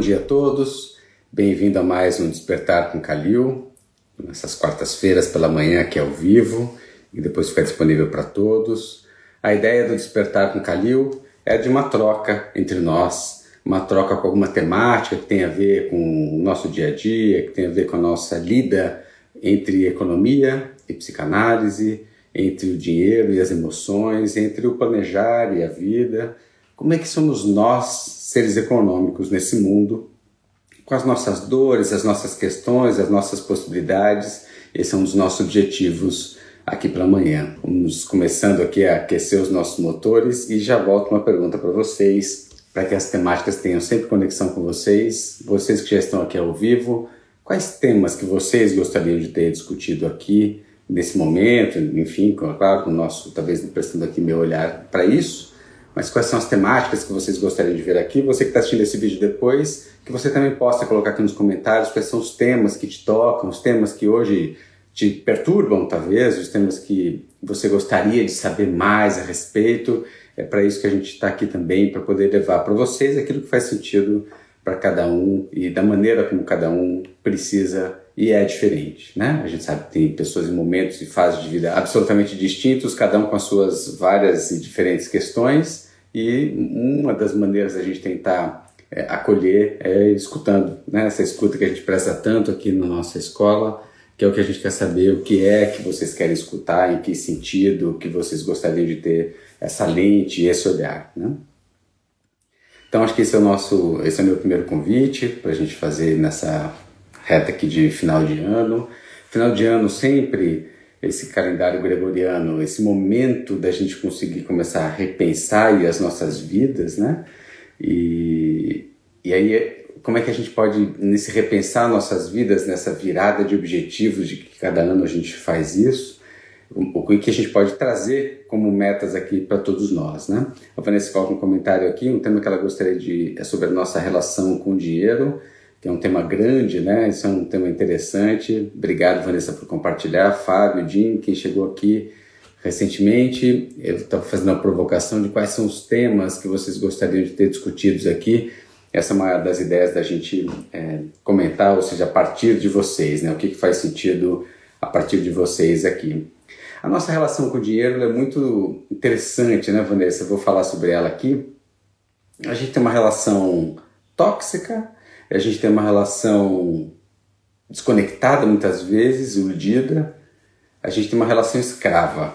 dia a todos, bem-vindo a mais um Despertar com Calil, nessas quartas-feiras pela manhã aqui ao vivo e depois fica disponível para todos. A ideia do Despertar com Calil é de uma troca entre nós, uma troca com alguma temática que tem a ver com o nosso dia a dia, que tem a ver com a nossa lida entre economia e psicanálise, entre o dinheiro e as emoções, entre o planejar e a vida. Como é que somos nós seres econômicos nesse mundo, com as nossas dores, as nossas questões, as nossas possibilidades. Esse é um dos nossos objetivos aqui para amanhã. Vamos começando aqui a aquecer os nossos motores e já volto uma pergunta para vocês, para que as temáticas tenham sempre conexão com vocês. Vocês que já estão aqui ao vivo, quais temas que vocês gostariam de ter discutido aqui nesse momento? Enfim, claro, com o nosso, talvez prestando aqui meu olhar para isso mas quais são as temáticas que vocês gostariam de ver aqui. Você que está assistindo esse vídeo depois, que você também possa colocar aqui nos comentários quais são os temas que te tocam, os temas que hoje te perturbam, talvez, os temas que você gostaria de saber mais a respeito. É para isso que a gente está aqui também, para poder levar para vocês aquilo que faz sentido para cada um e da maneira como cada um precisa e é diferente, né? A gente sabe que tem pessoas em momentos e fases de vida absolutamente distintos, cada um com as suas várias e diferentes questões, e uma das maneiras da gente tentar é, acolher é escutando, né? Essa escuta que a gente presta tanto aqui na nossa escola, que é o que a gente quer saber, o que é que vocês querem escutar, em que sentido, que vocês gostariam de ter essa lente, esse olhar, né? Então acho que esse é o nosso, esse é o meu primeiro convite para a gente fazer nessa reta aqui de final de ano. Final de ano sempre esse calendário gregoriano, esse momento da gente conseguir começar a repensar as nossas vidas, né? E, e aí, como é que a gente pode, nesse repensar nossas vidas, nessa virada de objetivos, de que cada ano a gente faz isso, o que a gente pode trazer como metas aqui para todos nós, né? A Vanessa coloca um comentário aqui, um tema que ela gostaria de é sobre a nossa relação com o dinheiro que é um tema grande, né? Isso é um tema interessante. Obrigado, Vanessa, por compartilhar. Fábio, Jim, quem chegou aqui recentemente, eu estava fazendo a provocação de quais são os temas que vocês gostariam de ter discutidos aqui. Essa é uma das ideias da gente é, comentar, ou seja, a partir de vocês, né? O que, que faz sentido a partir de vocês aqui. A nossa relação com o dinheiro é muito interessante, né, Vanessa? Eu vou falar sobre ela aqui. A gente tem uma relação tóxica, a gente tem uma relação desconectada muitas vezes, iludida, a gente tem uma relação escrava.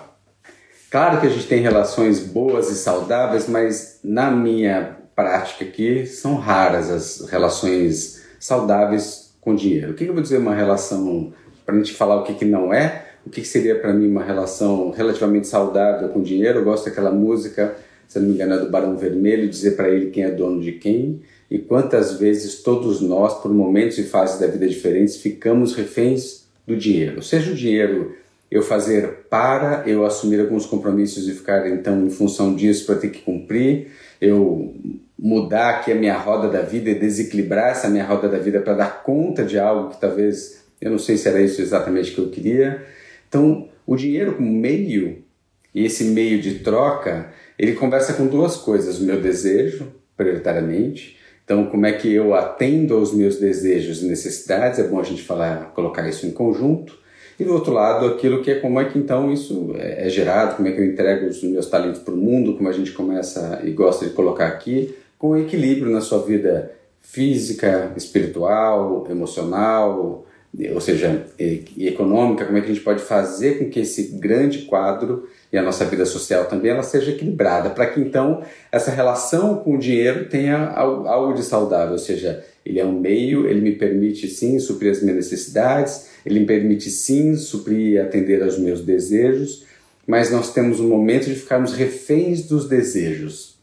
Claro que a gente tem relações boas e saudáveis, mas na minha prática aqui são raras as relações saudáveis com dinheiro. O que eu vou dizer uma relação, para a gente falar o que, que não é, o que, que seria para mim uma relação relativamente saudável com dinheiro? Eu gosto daquela música, se não me engano, é do Barão Vermelho, dizer para ele quem é dono de quem. E quantas vezes todos nós, por momentos e fases da vida diferentes, ficamos reféns do dinheiro. Seja o dinheiro eu fazer para eu assumir alguns compromissos e ficar então em função disso para ter que cumprir, eu mudar aqui a minha roda da vida e desequilibrar essa minha roda da vida para dar conta de algo que talvez eu não sei se era isso exatamente que eu queria. Então, o dinheiro como meio e esse meio de troca, ele conversa com duas coisas: o meu desejo, prioritariamente, então, como é que eu atendo aos meus desejos e necessidades? É bom a gente falar, colocar isso em conjunto. E do outro lado, aquilo que é como é que então isso é, é gerado, como é que eu entrego os meus talentos para o mundo, como a gente começa e gosta de colocar aqui, com equilíbrio na sua vida física, espiritual, emocional, ou seja, e, econômica, como é que a gente pode fazer com que esse grande quadro e a nossa vida social também ela seja equilibrada, para que então essa relação com o dinheiro tenha algo de saudável, ou seja, ele é um meio, ele me permite sim suprir as minhas necessidades, ele me permite sim suprir e atender aos meus desejos, mas nós temos um momento de ficarmos reféns dos desejos.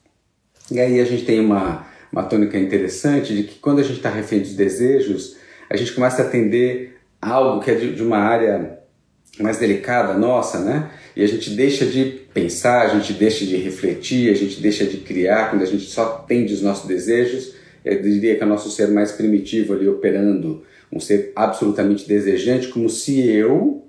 E aí a gente tem uma, uma tônica interessante de que quando a gente está refém dos desejos, a gente começa a atender algo que é de, de uma área mais delicada nossa, né? E a gente deixa de pensar, a gente deixa de refletir, a gente deixa de criar quando a gente só atende os nossos desejos. Eu diria que é o nosso ser mais primitivo ali operando, um ser absolutamente desejante, como se eu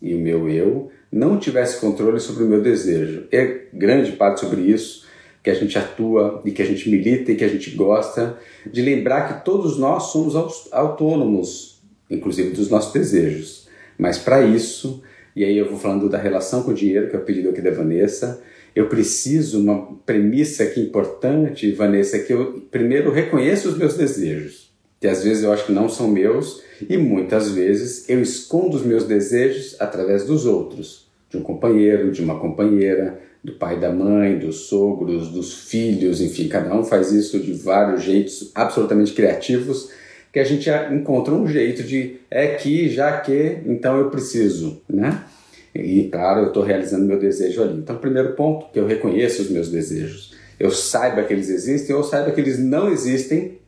e o meu eu não tivesse controle sobre o meu desejo. É grande parte sobre isso que a gente atua e que a gente milita e que a gente gosta, de lembrar que todos nós somos autônomos, inclusive dos nossos desejos. Mas para isso, e aí eu vou falando da relação com o dinheiro, que é o pedido aqui da Vanessa, eu preciso, uma premissa aqui importante, Vanessa, é que eu primeiro reconheço os meus desejos, que às vezes eu acho que não são meus, e muitas vezes eu escondo os meus desejos através dos outros, de um companheiro, de uma companheira, do pai da mãe, dos sogros, dos filhos, enfim, cada um faz isso de vários jeitos absolutamente criativos, que a gente encontra um jeito de é que, já que, então eu preciso, né? E claro, eu estou realizando meu desejo ali. Então, primeiro ponto, que eu reconheço os meus desejos. Eu saiba que eles existem ou saiba que eles não existem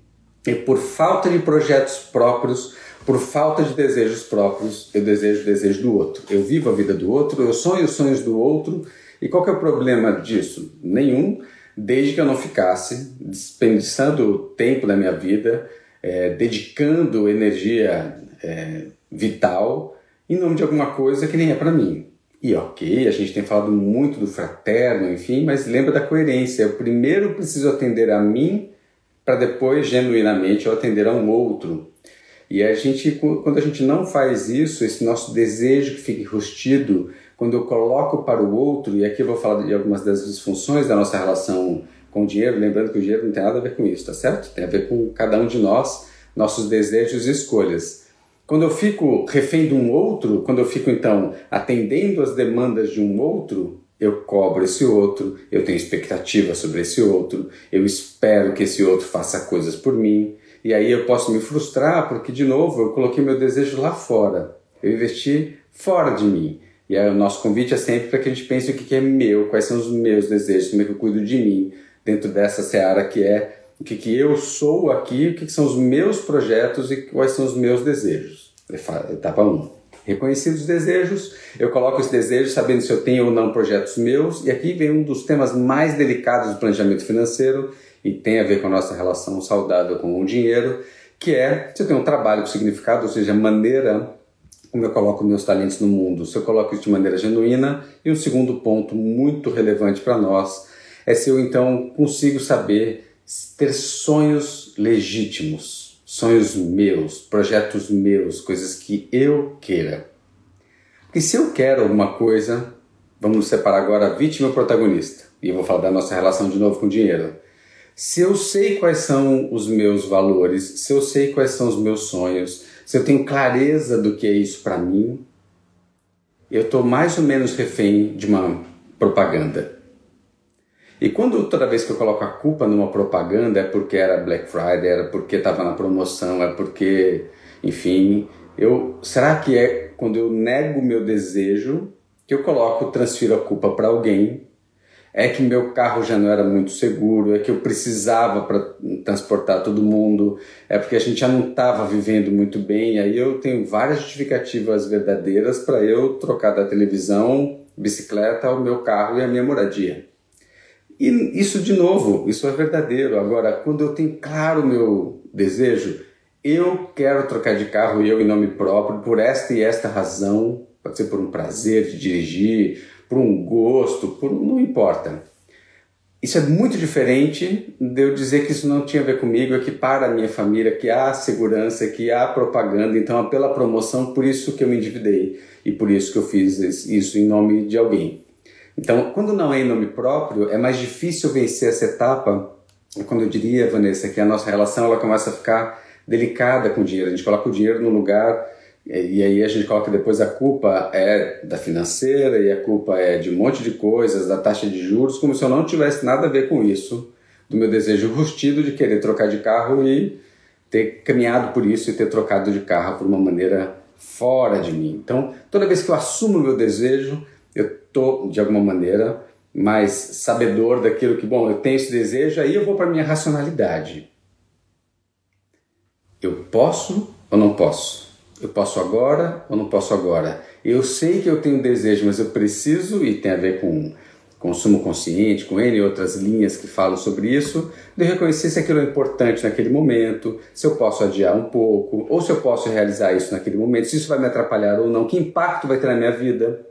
e por falta de projetos próprios, por falta de desejos próprios, eu desejo o desejo do outro. Eu vivo a vida do outro, eu sonho os sonhos do outro e qual que é o problema disso? Nenhum, desde que eu não ficasse desperdiçando tempo da minha vida, é, dedicando energia é, vital em nome de alguma coisa que nem é para mim. E ok, a gente tem falado muito do fraterno, enfim, mas lembra da coerência. Eu primeiro preciso atender a mim para depois, genuinamente, eu atender a um outro. E a gente, quando a gente não faz isso, esse nosso desejo que fica enrustido, quando eu coloco para o outro, e aqui eu vou falar de algumas das disfunções da nossa relação com o dinheiro, lembrando que o dinheiro não tem nada a ver com isso, tá certo? Tem a ver com cada um de nós, nossos desejos e escolhas. Quando eu fico refém de um outro, quando eu fico então atendendo às demandas de um outro, eu cobro esse outro, eu tenho expectativa sobre esse outro, eu espero que esse outro faça coisas por mim, e aí eu posso me frustrar porque, de novo, eu coloquei meu desejo lá fora, eu investi fora de mim. E aí, o nosso convite é sempre para que a gente pense o que é meu, quais são os meus desejos, como é que eu cuido de mim dentro dessa seara que é o que, que eu sou aqui, o que, que são os meus projetos e quais são os meus desejos. Etapa 1. Um. Reconhecidos os desejos, eu coloco esse desejo sabendo se eu tenho ou não projetos meus, e aqui vem um dos temas mais delicados do planejamento financeiro e tem a ver com a nossa relação saudável com o dinheiro, que é se eu tenho um trabalho com significado, ou seja, maneira como eu coloco meus talentos no mundo, se eu coloco isso de maneira genuína. E um segundo ponto muito relevante para nós é se eu então consigo saber ter sonhos legítimos, sonhos meus, projetos meus, coisas que eu queira. Porque se eu quero alguma coisa, vamos separar agora a vítima e o protagonista. E eu vou falar da nossa relação de novo com o dinheiro. Se eu sei quais são os meus valores, se eu sei quais são os meus sonhos, se eu tenho clareza do que é isso para mim, eu estou mais ou menos refém de uma propaganda. E quando toda vez que eu coloco a culpa numa propaganda é porque era Black Friday, era porque estava na promoção, é porque, enfim, eu será que é quando eu nego o meu desejo que eu coloco, transfiro a culpa para alguém é que meu carro já não era muito seguro, é que eu precisava para transportar todo mundo, é porque a gente já não estava vivendo muito bem. Aí eu tenho várias justificativas verdadeiras para eu trocar da televisão, bicicleta, ao meu carro e a minha moradia. E isso, de novo, isso é verdadeiro. Agora, quando eu tenho claro o meu desejo, eu quero trocar de carro, eu em nome próprio, por esta e esta razão, pode ser por um prazer de dirigir, por um gosto, por não importa. Isso é muito diferente de eu dizer que isso não tinha a ver comigo, é que para a minha família, que há segurança, que há propaganda, então é pela promoção, por isso que eu me endividei e por isso que eu fiz isso em nome de alguém. Então, quando não é em nome próprio, é mais difícil vencer essa etapa, quando eu diria, Vanessa, que a nossa relação ela começa a ficar delicada com o dinheiro. A gente coloca o dinheiro no lugar e aí a gente coloca depois a culpa é da financeira e a culpa é de um monte de coisas, da taxa de juros, como se eu não tivesse nada a ver com isso, do meu desejo rustido de querer trocar de carro e ter caminhado por isso e ter trocado de carro por uma maneira fora de mim. Então, toda vez que eu assumo o meu desejo, eu tô de alguma maneira mais sabedor daquilo que, bom, eu tenho esse desejo, aí eu vou para minha racionalidade. Eu posso ou não posso? Eu posso agora ou não posso agora? Eu sei que eu tenho desejo, mas eu preciso, e tem a ver com consumo consciente, com N outras linhas que falam sobre isso, de reconhecer se aquilo é importante naquele momento, se eu posso adiar um pouco, ou se eu posso realizar isso naquele momento, se isso vai me atrapalhar ou não, que impacto vai ter na minha vida.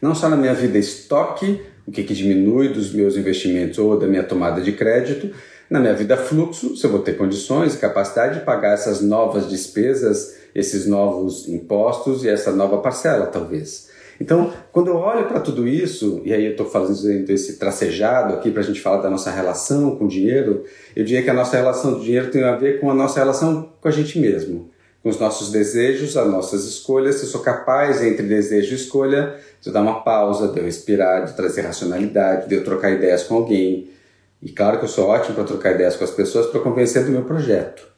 Não só na minha vida estoque, o que, que diminui dos meus investimentos ou da minha tomada de crédito, na minha vida fluxo, se eu vou ter condições e capacidade de pagar essas novas despesas, esses novos impostos e essa nova parcela, talvez. Então, quando eu olho para tudo isso, e aí eu estou fazendo esse tracejado aqui para a gente falar da nossa relação com o dinheiro, eu diria que a nossa relação com dinheiro tem a ver com a nossa relação com a gente mesmo, com os nossos desejos, as nossas escolhas. Se eu sou capaz, entre desejo e escolha, de eu dar uma pausa, de eu respirar, de trazer racionalidade, de eu trocar ideias com alguém. E claro que eu sou ótimo para trocar ideias com as pessoas para convencer do meu projeto.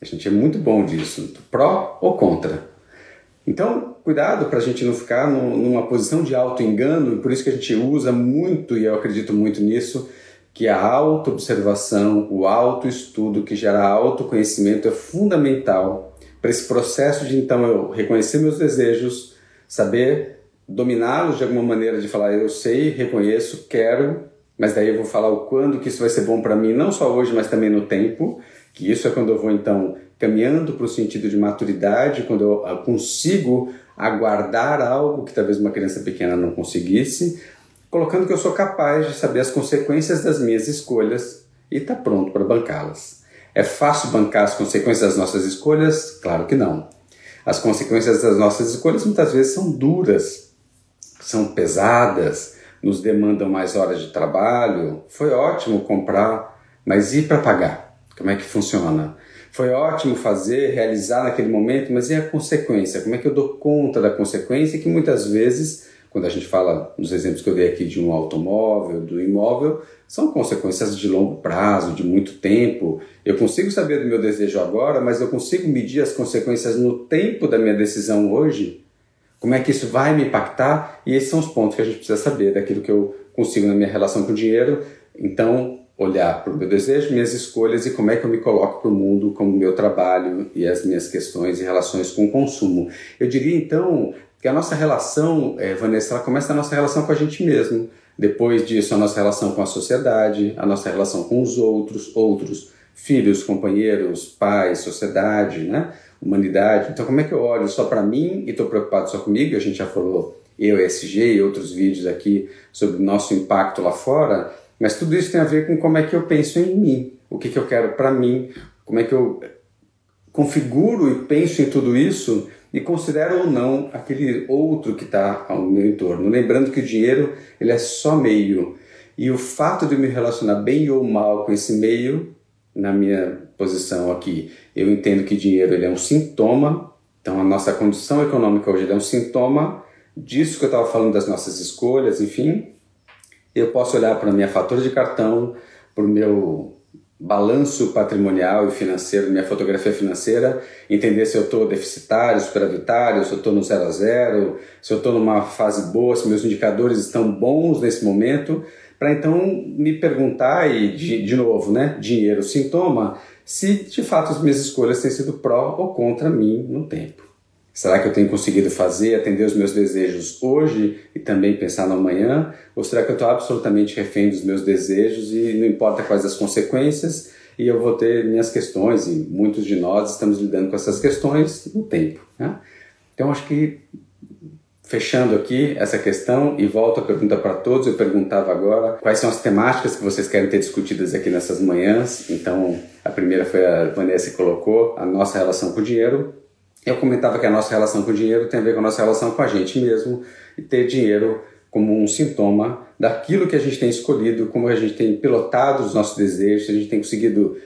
A gente é muito bom disso, pró ou contra. Então, cuidado para a gente não ficar numa posição de auto-engano, e por isso que a gente usa muito, e eu acredito muito nisso, que a auto-observação, o auto-estudo que gera autoconhecimento é fundamental para esse processo de então eu reconhecer meus desejos, saber dominá-los de alguma maneira, de falar eu sei, reconheço, quero, mas daí eu vou falar o quando que isso vai ser bom para mim, não só hoje, mas também no tempo, que isso é quando eu vou então caminhando para o sentido de maturidade, quando eu consigo aguardar algo que talvez uma criança pequena não conseguisse, colocando que eu sou capaz de saber as consequências das minhas escolhas e está pronto para bancá-las. É fácil bancar as consequências das nossas escolhas? Claro que não. As consequências das nossas escolhas muitas vezes são duras, são pesadas, nos demandam mais horas de trabalho. Foi ótimo comprar, mas e para pagar? Como é que funciona? Foi ótimo fazer, realizar naquele momento, mas e a consequência? Como é que eu dou conta da consequência que muitas vezes, quando a gente fala nos exemplos que eu dei aqui de um automóvel, do imóvel, são consequências de longo prazo, de muito tempo. Eu consigo saber do meu desejo agora, mas eu consigo medir as consequências no tempo da minha decisão hoje? Como é que isso vai me impactar? E esses são os pontos que a gente precisa saber daquilo que eu consigo na minha relação com o dinheiro. Então, olhar para o meu desejo, minhas escolhas e como é que eu me coloco para o mundo, como o meu trabalho e as minhas questões e relações com o consumo. Eu diria então que a nossa relação, é, Vanessa, ela começa a nossa relação com a gente mesmo. Depois disso, a nossa relação com a sociedade, a nossa relação com os outros, outros, filhos, companheiros, pais, sociedade, né? humanidade. Então, como é que eu olho só para mim e estou preocupado só comigo? A gente já falou, eu, SG e outros vídeos aqui sobre o nosso impacto lá fora mas tudo isso tem a ver com como é que eu penso em mim, o que, que eu quero para mim, como é que eu configuro e penso em tudo isso e considero ou não aquele outro que está ao meu entorno. Lembrando que o dinheiro ele é só meio e o fato de me relacionar bem ou mal com esse meio, na minha posição aqui, eu entendo que dinheiro ele é um sintoma. Então a nossa condição econômica hoje é um sintoma disso que eu estava falando das nossas escolhas, enfim, eu posso olhar para minha fatura de cartão, para o meu balanço patrimonial e financeiro, minha fotografia financeira, entender se eu estou deficitário, superavitário, se eu estou no zero a zero, se eu estou numa fase boa, se meus indicadores estão bons nesse momento, para então me perguntar, e de, de novo, né, dinheiro sintoma, se de fato as minhas escolhas têm sido pró ou contra mim no tempo. Será que eu tenho conseguido fazer, atender os meus desejos hoje e também pensar no amanhã? Ou será que eu estou absolutamente refém dos meus desejos e não importa quais as consequências e eu vou ter minhas questões e muitos de nós estamos lidando com essas questões no tempo. Né? Então acho que fechando aqui essa questão e volto a pergunta para todos, eu perguntava agora quais são as temáticas que vocês querem ter discutidas aqui nessas manhãs. Então a primeira foi a Vanessa que colocou, a nossa relação com o dinheiro eu comentava que a nossa relação com o dinheiro tem a ver com a nossa relação com a gente mesmo e ter dinheiro como um sintoma daquilo que a gente tem escolhido, como a gente tem pilotado os nossos desejos, a gente tem conseguido,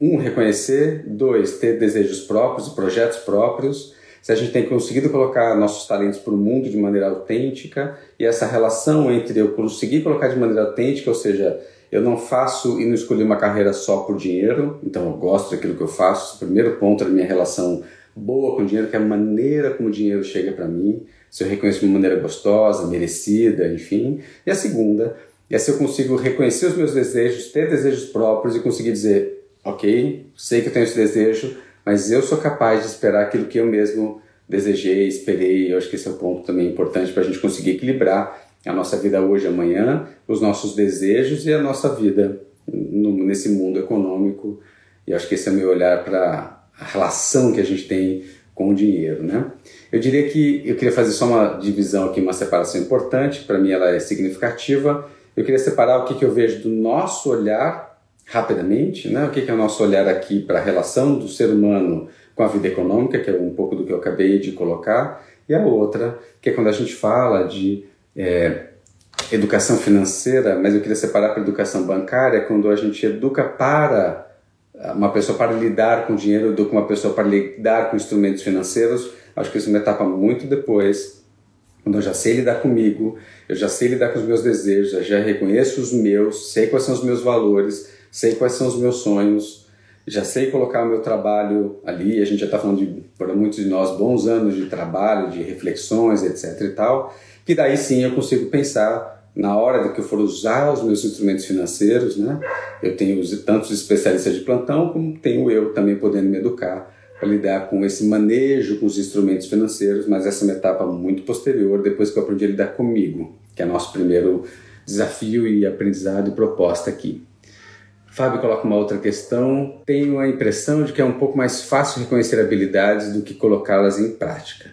um, reconhecer, dois, ter desejos próprios e projetos próprios, se a gente tem conseguido colocar nossos talentos para o mundo de maneira autêntica e essa relação entre eu conseguir colocar de maneira autêntica, ou seja, eu não faço e não escolhi uma carreira só por dinheiro, então eu gosto daquilo que eu faço. O primeiro ponto da minha relação boa com o dinheiro, que é a maneira como o dinheiro chega para mim, se eu reconheço de uma maneira gostosa, merecida, enfim. E a segunda é se eu consigo reconhecer os meus desejos, ter desejos próprios e conseguir dizer, ok, sei que eu tenho esse desejo, mas eu sou capaz de esperar aquilo que eu mesmo desejei, esperei. Eu acho que esse é um ponto também importante para a gente conseguir equilibrar a nossa vida hoje amanhã, os nossos desejos e a nossa vida nesse mundo econômico. E acho que esse é o meu olhar para a relação que a gente tem com o dinheiro, né? Eu diria que eu queria fazer só uma divisão aqui, uma separação importante, para mim ela é significativa. Eu queria separar o que, que eu vejo do nosso olhar, rapidamente, né? O que, que é o nosso olhar aqui para a relação do ser humano com a vida econômica, que é um pouco do que eu acabei de colocar, e a outra, que é quando a gente fala de é, educação financeira, mas eu queria separar para educação bancária, quando a gente educa para uma pessoa para lidar com dinheiro do que uma pessoa para lidar com instrumentos financeiros. Acho que isso é uma etapa muito depois, quando eu já sei lidar comigo, eu já sei lidar com os meus desejos, eu já reconheço os meus, sei quais são os meus valores, sei quais são os meus sonhos, já sei colocar o meu trabalho ali. A gente já está falando de, para muitos de nós, bons anos de trabalho, de reflexões, etc. e tal, que daí sim eu consigo pensar na hora que eu for usar os meus instrumentos financeiros, né? Eu tenho tantos especialistas de plantão como tenho eu também podendo me educar para lidar com esse manejo com os instrumentos financeiros, mas essa é uma etapa muito posterior, depois que eu aprendi a lidar comigo, que é nosso primeiro desafio e aprendizado e proposta aqui. Fábio coloca uma outra questão. Tenho a impressão de que é um pouco mais fácil reconhecer habilidades do que colocá-las em prática.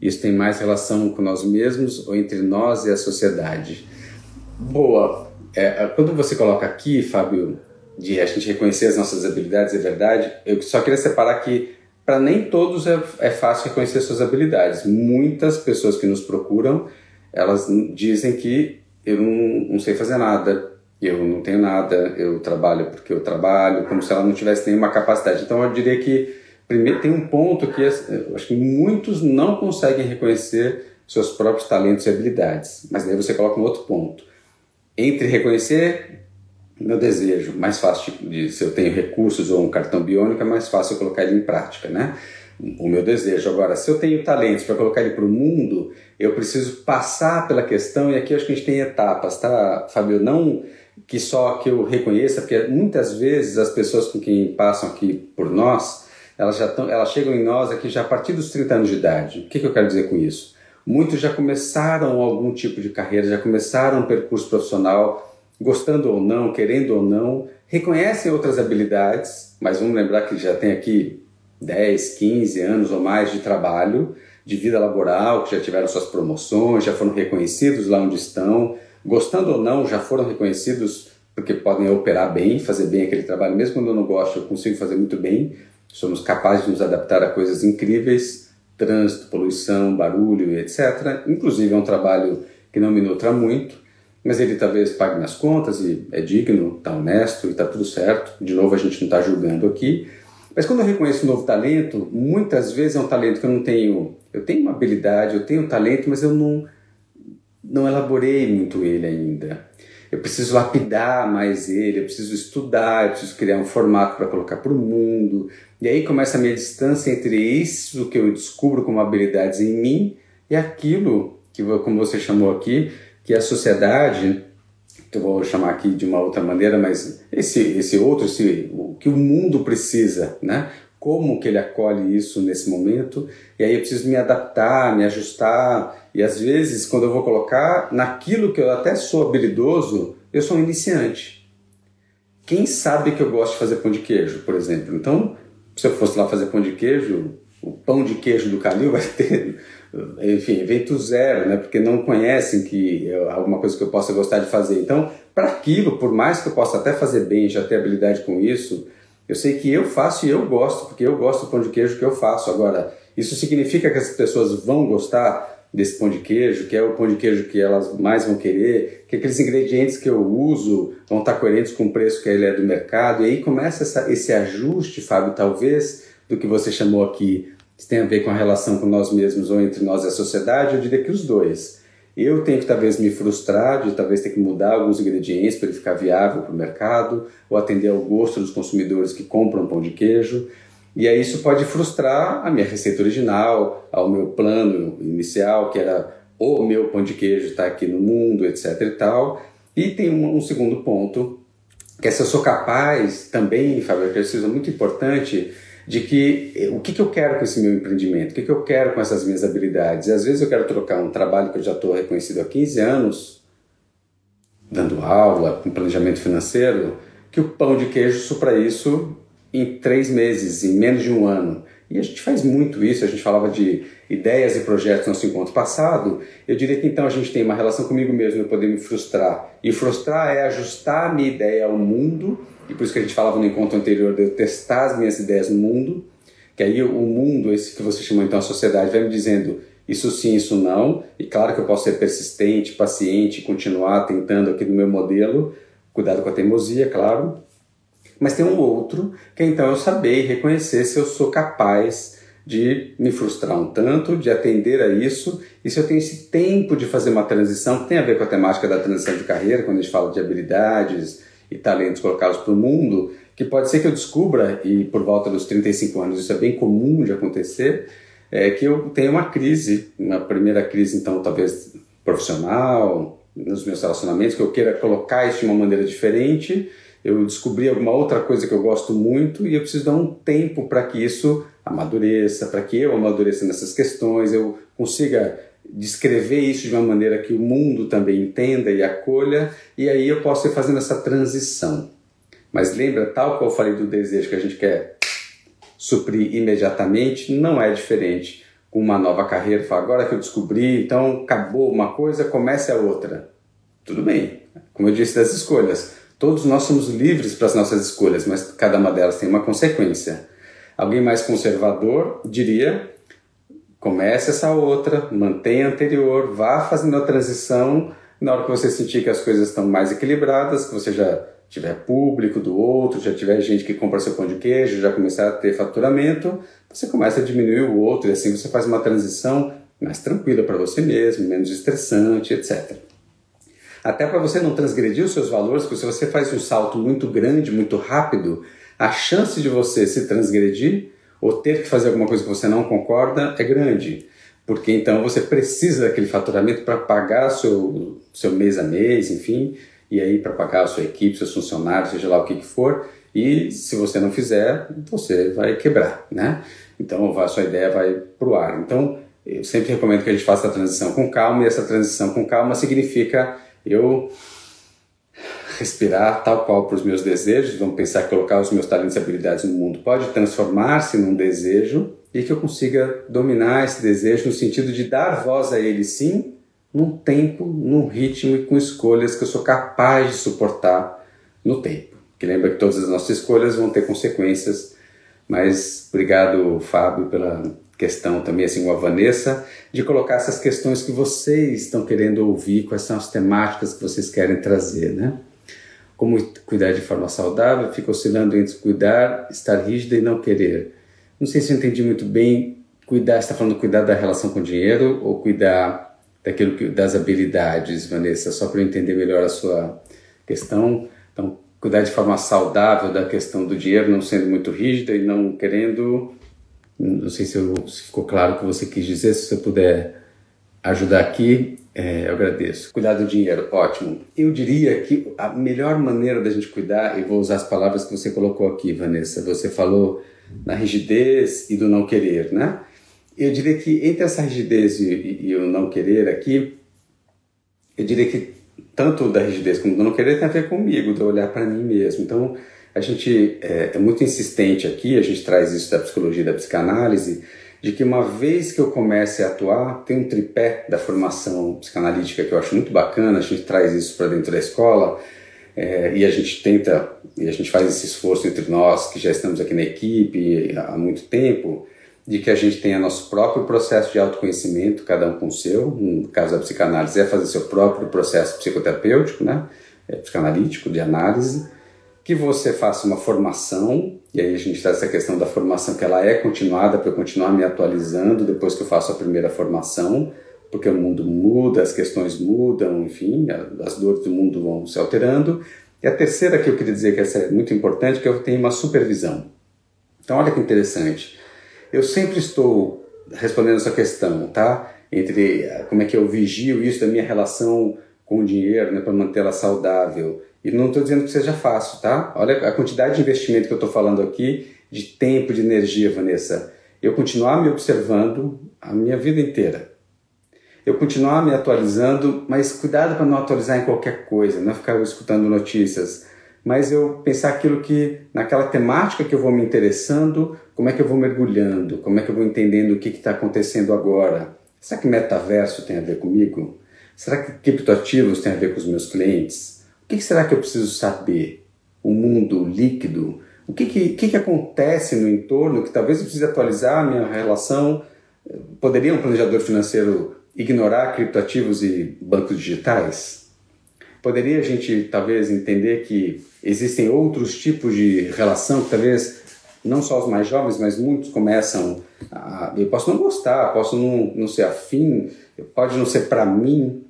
Isso tem mais relação com nós mesmos ou entre nós e a sociedade. Boa. É, quando você coloca aqui, Fábio, de a gente reconhecer as nossas habilidades, é verdade. Eu só queria separar que para nem todos é, é, fácil reconhecer suas habilidades. Muitas pessoas que nos procuram, elas dizem que eu não, não sei fazer nada, eu não tenho nada, eu trabalho porque eu trabalho, como se ela não tivesse nenhuma capacidade. Então eu diria que primeiro tem um ponto que eu acho que muitos não conseguem reconhecer seus próprios talentos e habilidades. Mas daí você coloca um outro ponto entre reconhecer meu desejo, mais fácil de se eu tenho recursos ou um cartão biônico, é mais fácil eu colocar ele em prática, né? O meu desejo. Agora, se eu tenho talentos para colocar ele para o mundo, eu preciso passar pela questão, e aqui acho que a gente tem etapas, tá, Fábio? Não que só que eu reconheça, porque muitas vezes as pessoas com quem passam aqui por nós, elas já estão, elas chegam em nós aqui já a partir dos 30 anos de idade. O que, que eu quero dizer com isso? Muitos já começaram algum tipo de carreira, já começaram um percurso profissional, gostando ou não, querendo ou não, reconhecem outras habilidades, mas vamos lembrar que já tem aqui 10, 15 anos ou mais de trabalho, de vida laboral, que já tiveram suas promoções, já foram reconhecidos lá onde estão, gostando ou não, já foram reconhecidos porque podem operar bem, fazer bem aquele trabalho, mesmo quando eu não gosto, eu consigo fazer muito bem, somos capazes de nos adaptar a coisas incríveis trânsito, poluição, barulho, etc. Inclusive é um trabalho que não me nutra muito, mas ele talvez pague minhas contas e é digno, está honesto e está tudo certo. De novo, a gente não está julgando aqui. Mas quando eu reconheço um novo talento, muitas vezes é um talento que eu não tenho. Eu tenho uma habilidade, eu tenho um talento, mas eu não, não elaborei muito ele ainda. Eu preciso lapidar mais ele, eu preciso estudar, eu preciso criar um formato para colocar para o mundo, e aí começa a minha distância entre isso que eu descubro como habilidades em mim e aquilo que, como você chamou aqui, que a sociedade, que eu vou chamar aqui de uma outra maneira, mas esse, esse outro, esse, o que o mundo precisa, né? Como que ele acolhe isso nesse momento? E aí eu preciso me adaptar, me ajustar. E às vezes, quando eu vou colocar naquilo que eu até sou habilidoso, eu sou um iniciante. Quem sabe que eu gosto de fazer pão de queijo, por exemplo? Então, se eu fosse lá fazer pão de queijo, o pão de queijo do Calil vai ter, enfim, evento zero, né? Porque não conhecem que é alguma coisa que eu possa gostar de fazer. Então, para aquilo, por mais que eu possa até fazer bem, já ter habilidade com isso, eu sei que eu faço e eu gosto, porque eu gosto do pão de queijo que eu faço. Agora, isso significa que as pessoas vão gostar desse pão de queijo, que é o pão de queijo que elas mais vão querer, que aqueles ingredientes que eu uso vão estar coerentes com o preço que ele é do mercado, e aí começa essa, esse ajuste, Fábio, talvez, do que você chamou aqui, que tem a ver com a relação com nós mesmos ou entre nós e a sociedade, eu diria que os dois. Eu tenho que talvez me frustrar de talvez ter que mudar alguns ingredientes para ele ficar viável para o mercado, ou atender ao gosto dos consumidores que compram pão de queijo, e aí isso pode frustrar a minha receita original, ao meu plano inicial, que era o meu pão de queijo estar tá aqui no mundo, etc e tal. E tem um, um segundo ponto, que é se eu sou capaz também, Fábio, que é muito importante, de que eh, o que, que eu quero com esse meu empreendimento, o que, que eu quero com essas minhas habilidades. E às vezes eu quero trocar um trabalho que eu já estou reconhecido há 15 anos, dando aula, com planejamento financeiro, que o pão de queijo supra isso em três meses, em menos de um ano. E a gente faz muito isso, a gente falava de ideias e projetos no nosso encontro passado. Eu diria que então a gente tem uma relação comigo mesmo, eu poder me frustrar. E frustrar é ajustar a minha ideia ao mundo, e por isso que a gente falava no encontro anterior de eu testar as minhas ideias no mundo, que aí o mundo, esse que você chamou então a sociedade, vai me dizendo isso sim, isso não. E claro que eu posso ser persistente, paciente, continuar tentando aqui no meu modelo, cuidado com a teimosia, claro. Mas tem um outro, que é então eu saber reconhecer se eu sou capaz de me frustrar um tanto, de atender a isso, e se eu tenho esse tempo de fazer uma transição, que tem a ver com a temática da transição de carreira, quando a gente fala de habilidades e talentos colocados para o mundo, que pode ser que eu descubra, e por volta dos 35 anos isso é bem comum de acontecer, é que eu tenho uma crise, uma primeira crise, então, talvez profissional, nos meus relacionamentos, que eu queira colocar isso de uma maneira diferente. Eu descobri alguma outra coisa que eu gosto muito e eu preciso dar um tempo para que isso amadureça, para que eu amadureça nessas questões, eu consiga descrever isso de uma maneira que o mundo também entenda e acolha, e aí eu posso ir fazendo essa transição. Mas lembra, tal qual eu falei do desejo que a gente quer suprir imediatamente, não é diferente com uma nova carreira. Fala, agora que eu descobri, então acabou uma coisa, comece a outra. Tudo bem, como eu disse das escolhas. Todos nós somos livres para as nossas escolhas, mas cada uma delas tem uma consequência. Alguém mais conservador diria: comece essa outra, mantenha a anterior, vá fazendo a transição. Na hora que você sentir que as coisas estão mais equilibradas, que você já tiver público do outro, já tiver gente que compra seu pão de queijo, já começar a ter faturamento, você começa a diminuir o outro e assim você faz uma transição mais tranquila para você mesmo, menos estressante, etc. Até para você não transgredir os seus valores, porque se você faz um salto muito grande, muito rápido, a chance de você se transgredir ou ter que fazer alguma coisa que você não concorda é grande. Porque então você precisa daquele faturamento para pagar seu, seu mês a mês, enfim, e aí para pagar a sua equipe, seus funcionários, seja lá o que, que for, e se você não fizer, você vai quebrar, né? Então a sua ideia vai para o ar. Então eu sempre recomendo que a gente faça a transição com calma, e essa transição com calma significa eu respirar tal qual para os meus desejos, vamos pensar colocar os meus talentos e habilidades no mundo pode transformar-se num desejo e que eu consiga dominar esse desejo no sentido de dar voz a ele sim, num tempo, num ritmo e com escolhas que eu sou capaz de suportar no tempo. Que lembra que todas as nossas escolhas vão ter consequências, mas obrigado, Fábio, pela questão também, assim, com a Vanessa, de colocar essas questões que vocês estão querendo ouvir, quais são as temáticas que vocês querem trazer, né? Como cuidar de forma saudável, fica oscilando entre cuidar, estar rígida e não querer. Não sei se eu entendi muito bem. Cuidar, está falando cuidar da relação com o dinheiro ou cuidar daquilo que, das habilidades, Vanessa, só para eu entender melhor a sua questão. Então, cuidar de forma saudável da questão do dinheiro, não sendo muito rígida e não querendo. Não sei se, eu, se ficou claro o que você quis dizer, se você puder ajudar aqui, é, eu agradeço. Cuidar do dinheiro, ótimo. Eu diria que a melhor maneira da gente cuidar, e vou usar as palavras que você colocou aqui, Vanessa, você falou na rigidez e do não querer, né? eu diria que entre essa rigidez e, e, o não querer aqui, eu diria que tanto da rigidez como do não querer tem a ver comigo, de olhar para mim mesmo. Então, a gente é, é, muito insistente aqui, a gente traz isso da psicologia, da psicanálise, de que uma vez que eu comece a atuar, tem um tripé da formação psicanalítica que eu acho muito bacana, a gente traz isso para dentro da escola, é, e a gente tenta, e a gente faz esse esforço entre nós que já estamos aqui na equipe há muito tempo, de que a gente tenha nosso próprio processo de autoconhecimento, cada um com o seu. No caso da psicanálise, é fazer seu próprio processo psicoterapêutico, né? É psicanalítico, de análise. Que você faça uma formação, e aí a gente traz essa questão da formação, que ela é continuada para eu continuar me atualizando depois que eu faço a primeira formação, porque o mundo muda, as questões mudam, enfim, as dores do mundo vão se alterando. E a terceira que eu queria dizer que essa é muito importante, que eu tenho uma supervisão. Então, olha que interessante eu sempre estou respondendo essa questão, tá? Entre eh, como é que eu vigio isso da minha relação com o dinheiro, né, para mantê-la saudável. E não estou dizendo que seja fácil, tá? Olha a quantidade de investimento que eu estou falando aqui, de tempo, de energia, Vanessa. Eu continuar me observando a minha vida inteira. Eu continuar me atualizando, mas cuidado para não atualizar em qualquer coisa, não ficar escutando notícias mas eu pensar aquilo que, naquela temática que eu vou me interessando, como é que eu vou mergulhando, como é que eu vou entendendo o que está acontecendo agora. Será que metaverso tem a ver comigo? Será que criptoativos tem a ver com os meus clientes? O que, será que eu preciso saber? O mundo líquido? O que, que, que, que acontece no entorno que talvez eu precise atualizar a minha relação? Poderia um planejador financeiro ignorar criptoativos e bancos digitais? Poderia a gente talvez entender que existem outros tipos de relação que talvez não só os mais jovens, mas muitos começam a. Eu posso não gostar, posso não, não ser afim, pode não ser para mim,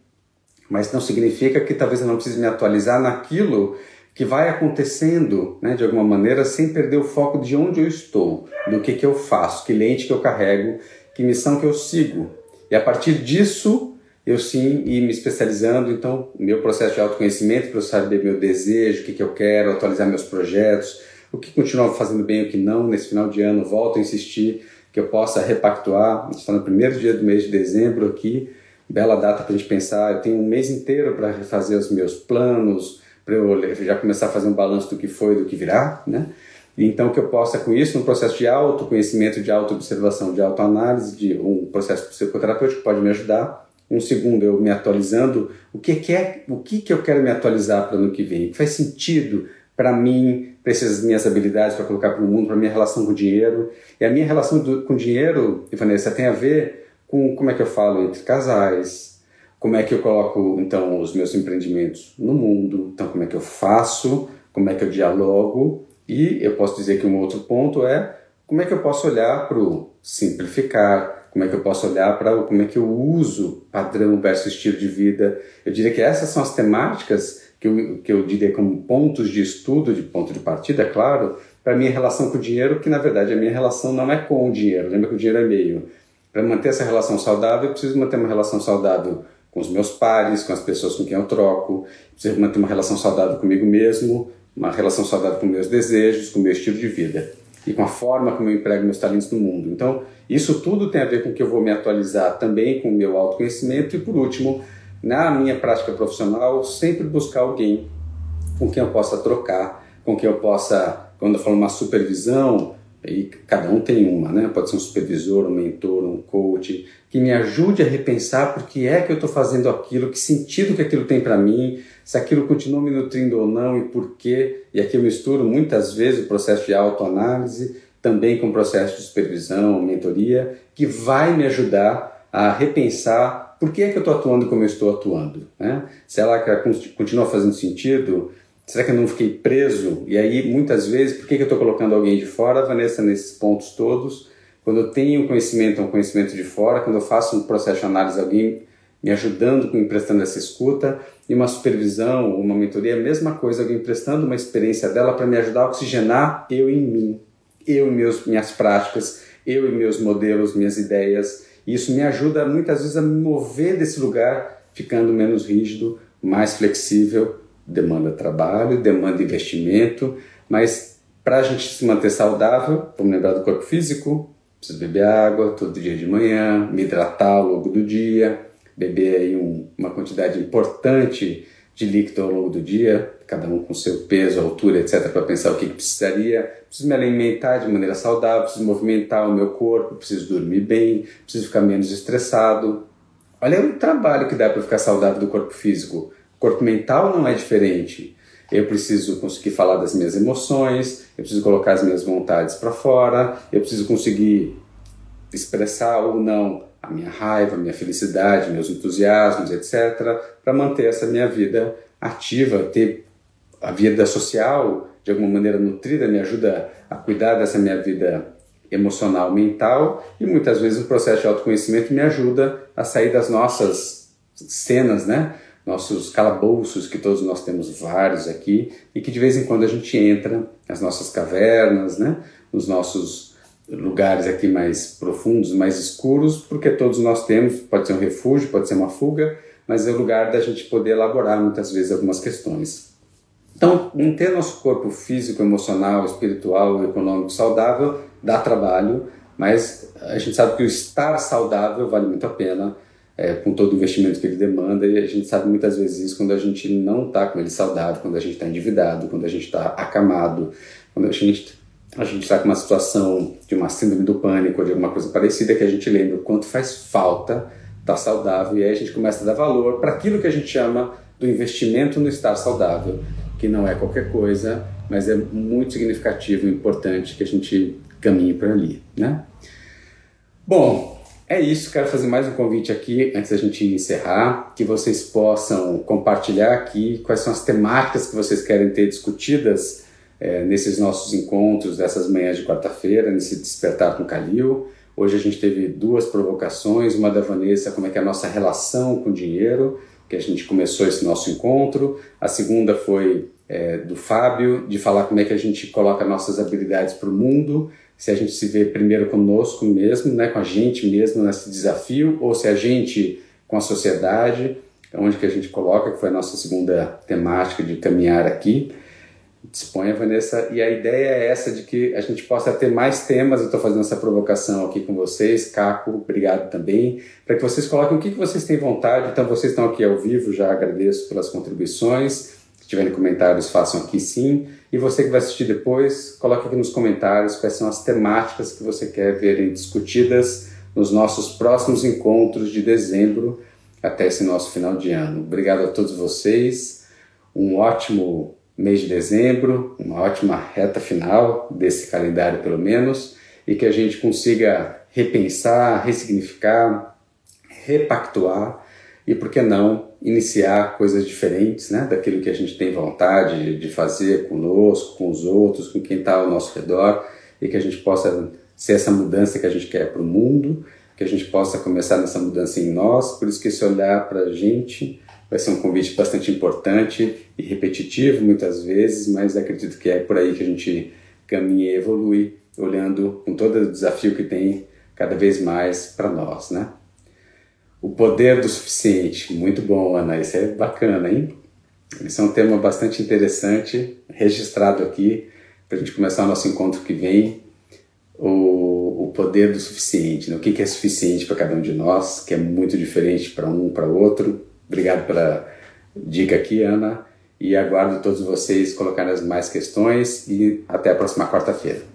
mas não significa que talvez eu não precise me atualizar naquilo que vai acontecendo, né, de alguma maneira, sem perder o foco de onde eu estou, do que, que eu faço, que lente que eu carrego, que missão que eu sigo. E a partir disso, eu sim ir me especializando, então, meu processo de autoconhecimento para eu saber meu desejo, o que, que eu quero, atualizar meus projetos, o que continua fazendo bem o que não. Nesse final de ano, volto a insistir que eu possa repactuar. A gente está no primeiro dia do mês de dezembro aqui, bela data para a gente pensar. Eu tenho um mês inteiro para refazer os meus planos, para eu já começar a fazer um balanço do que foi do que virá, né? Então, que eu possa, com isso, no processo de autoconhecimento, de autoobservação, de autoanálise, de um processo psicoterapêutico pode me ajudar. Um segundo, eu me atualizando. O que, que é, o que, que eu quero me atualizar para o ano que vem? Que faz sentido para mim, para essas minhas habilidades para colocar para o mundo, para minha relação com o dinheiro. E a minha relação do, com o dinheiro, Vanessa, tem a ver com como é que eu falo entre casais, como é que eu coloco então os meus empreendimentos no mundo, então como é que eu faço, como é que eu dialogo e eu posso dizer que um outro ponto é como é que eu posso olhar para o simplificar, como é que eu posso olhar para como é que eu uso padrão versus estilo de vida. Eu diria que essas são as temáticas que eu, que eu diria como pontos de estudo, de ponto de partida, é claro, para minha relação com o dinheiro, que na verdade a minha relação não é com o dinheiro, lembra que o dinheiro é meio. Para manter essa relação saudável, eu preciso manter uma relação saudável com os meus pares, com as pessoas com quem eu troco, preciso manter uma relação saudável comigo mesmo, uma relação saudável com meus desejos, com meu estilo de vida e com a forma como eu emprego meus talentos no mundo. Então, isso tudo tem a ver com que eu vou me atualizar também com o meu autoconhecimento e, por último, na minha prática profissional, sempre buscar alguém com quem eu possa trocar, com quem eu possa, quando eu falo uma supervisão, e cada um tem uma, né? Pode ser um supervisor, um mentor, um coach, que me ajude a repensar por que é que eu estou fazendo aquilo, que sentido que aquilo tem para mim, se aquilo continua me nutrindo ou não e por quê. E aqui eu misturo muitas vezes o processo de autoanálise também com o processo de supervisão, mentoria, que vai me ajudar a repensar por que é que eu estou atuando como eu estou atuando? Né? Será que continua fazendo sentido? Será que eu não fiquei preso? E aí, muitas vezes, por que, que eu estou colocando alguém de fora, Vanessa, nesses pontos todos? Quando eu tenho conhecimento, um conhecimento de fora, quando eu faço um processo de análise, alguém me ajudando, me emprestando essa escuta, e uma supervisão, uma mentoria, a mesma coisa, alguém emprestando uma experiência dela para me ajudar a oxigenar eu em mim, eu e meus, minhas práticas, eu e meus modelos, minhas ideias, isso me ajuda muitas vezes a me mover desse lugar, ficando menos rígido, mais flexível. Demanda trabalho, demanda investimento, mas para a gente se manter saudável, vamos lembrar do corpo físico, preciso beber água todo dia de manhã, me hidratar ao longo do dia, beber aí um, uma quantidade importante de líquido ao longo do dia, cada um com seu peso, altura, etc., para pensar o que, que precisaria. Preciso me alimentar de maneira saudável, preciso movimentar o meu corpo, preciso dormir bem, preciso ficar menos estressado. Olha o trabalho que dá para ficar saudável do corpo físico. Corpo mental não é diferente. Eu preciso conseguir falar das minhas emoções, eu preciso colocar as minhas vontades para fora, eu preciso conseguir expressar ou não a minha raiva, a minha felicidade, meus entusiasmos, etc., para manter essa minha vida ativa, ter a vida social de alguma maneira nutrida, me ajuda a cuidar dessa minha vida emocional, mental, e muitas vezes o processo de autoconhecimento me ajuda a sair das nossas cenas, né? Nossos calabouços, que todos nós temos vários aqui, e que de vez em quando a gente entra nas nossas cavernas, né? Nos nossos lugares aqui mais profundos, mais escuros, porque todos nós temos, pode ser um refúgio, pode ser uma fuga, mas é o lugar da gente poder elaborar muitas vezes algumas questões. Então, manter nosso corpo físico, emocional, espiritual, econômico saudável dá trabalho, mas a gente sabe que o estar saudável vale muito a pena. É, com todo o investimento que ele demanda, e a gente sabe muitas vezes isso quando a gente não está com ele saudável, quando a gente está endividado, quando a gente está acamado, quando a gente a gente está com uma situação de uma síndrome do pânico ou de alguma coisa parecida que a gente lembra o quanto faz falta estar tá saudável e aí a gente começa a dar valor para aquilo que a gente chama do investimento no estar saudável, que não é qualquer coisa, mas é muito significativo e importante que a gente caminhe para ali, né? Bom, é isso. Quero fazer mais um convite aqui antes da gente encerrar, que vocês possam compartilhar aqui quais são as temáticas que vocês querem ter discutidas é, nesses nossos encontros dessas manhãs de quarta-feira, nesse despertar com Calil. Hoje a gente teve duas provocações, uma da Vanessa, como é que é a nossa relação com o dinheiro, que a gente começou esse nosso encontro. A segunda foi é, do Fábio, de falar como é que a gente coloca nossas habilidades para o mundo, se a gente se vê primeiro conosco mesmo, né, com a gente mesmo nesse desafio, ou se a gente com a sociedade, onde que a gente coloca, que foi a nossa segunda temática de caminhar aqui. Disponha, Vanessa. E a ideia é essa de que a gente possa ter mais temas. Eu estou fazendo essa provocação aqui com vocês. Caco, obrigado também. Para que vocês coloquem o que, que vocês têm vontade. Então, vocês estão aqui ao vivo, já agradeço pelas contribuições. Se tiverem comentários, façam aqui sim. E você que vai assistir depois, coloque aqui nos comentários quais são as temáticas que você quer ver discutidas nos nossos próximos encontros de dezembro até esse nosso final de ano. Obrigado a todos vocês. Um ótimo mês de dezembro, uma ótima reta final desse calendário, pelo menos, e que a gente consiga repensar, ressignificar, repactuar e, por que não, iniciar coisas diferentes né, daquilo que a gente tem vontade de fazer conosco, com os outros, com quem está ao nosso redor e que a gente possa ser essa mudança que a gente quer para o mundo, que a gente possa começar nessa mudança em nós. Por isso que esse olhar para a gente vai ser um convite bastante importante e repetitivo muitas vezes, mas acredito que é por aí que a gente caminha e evolui, olhando com todo o desafio que tem cada vez mais para nós, né? O poder do suficiente, muito bom, Ana, isso é bacana, hein? Esse é um tema bastante interessante, registrado aqui, para a gente começar o nosso encontro que vem, o, o poder do suficiente, né? o que, que é suficiente para cada um de nós, que é muito diferente para um, para outro, Obrigado pela dica aqui, Ana, e aguardo todos vocês colocarem as mais questões e até a próxima quarta-feira.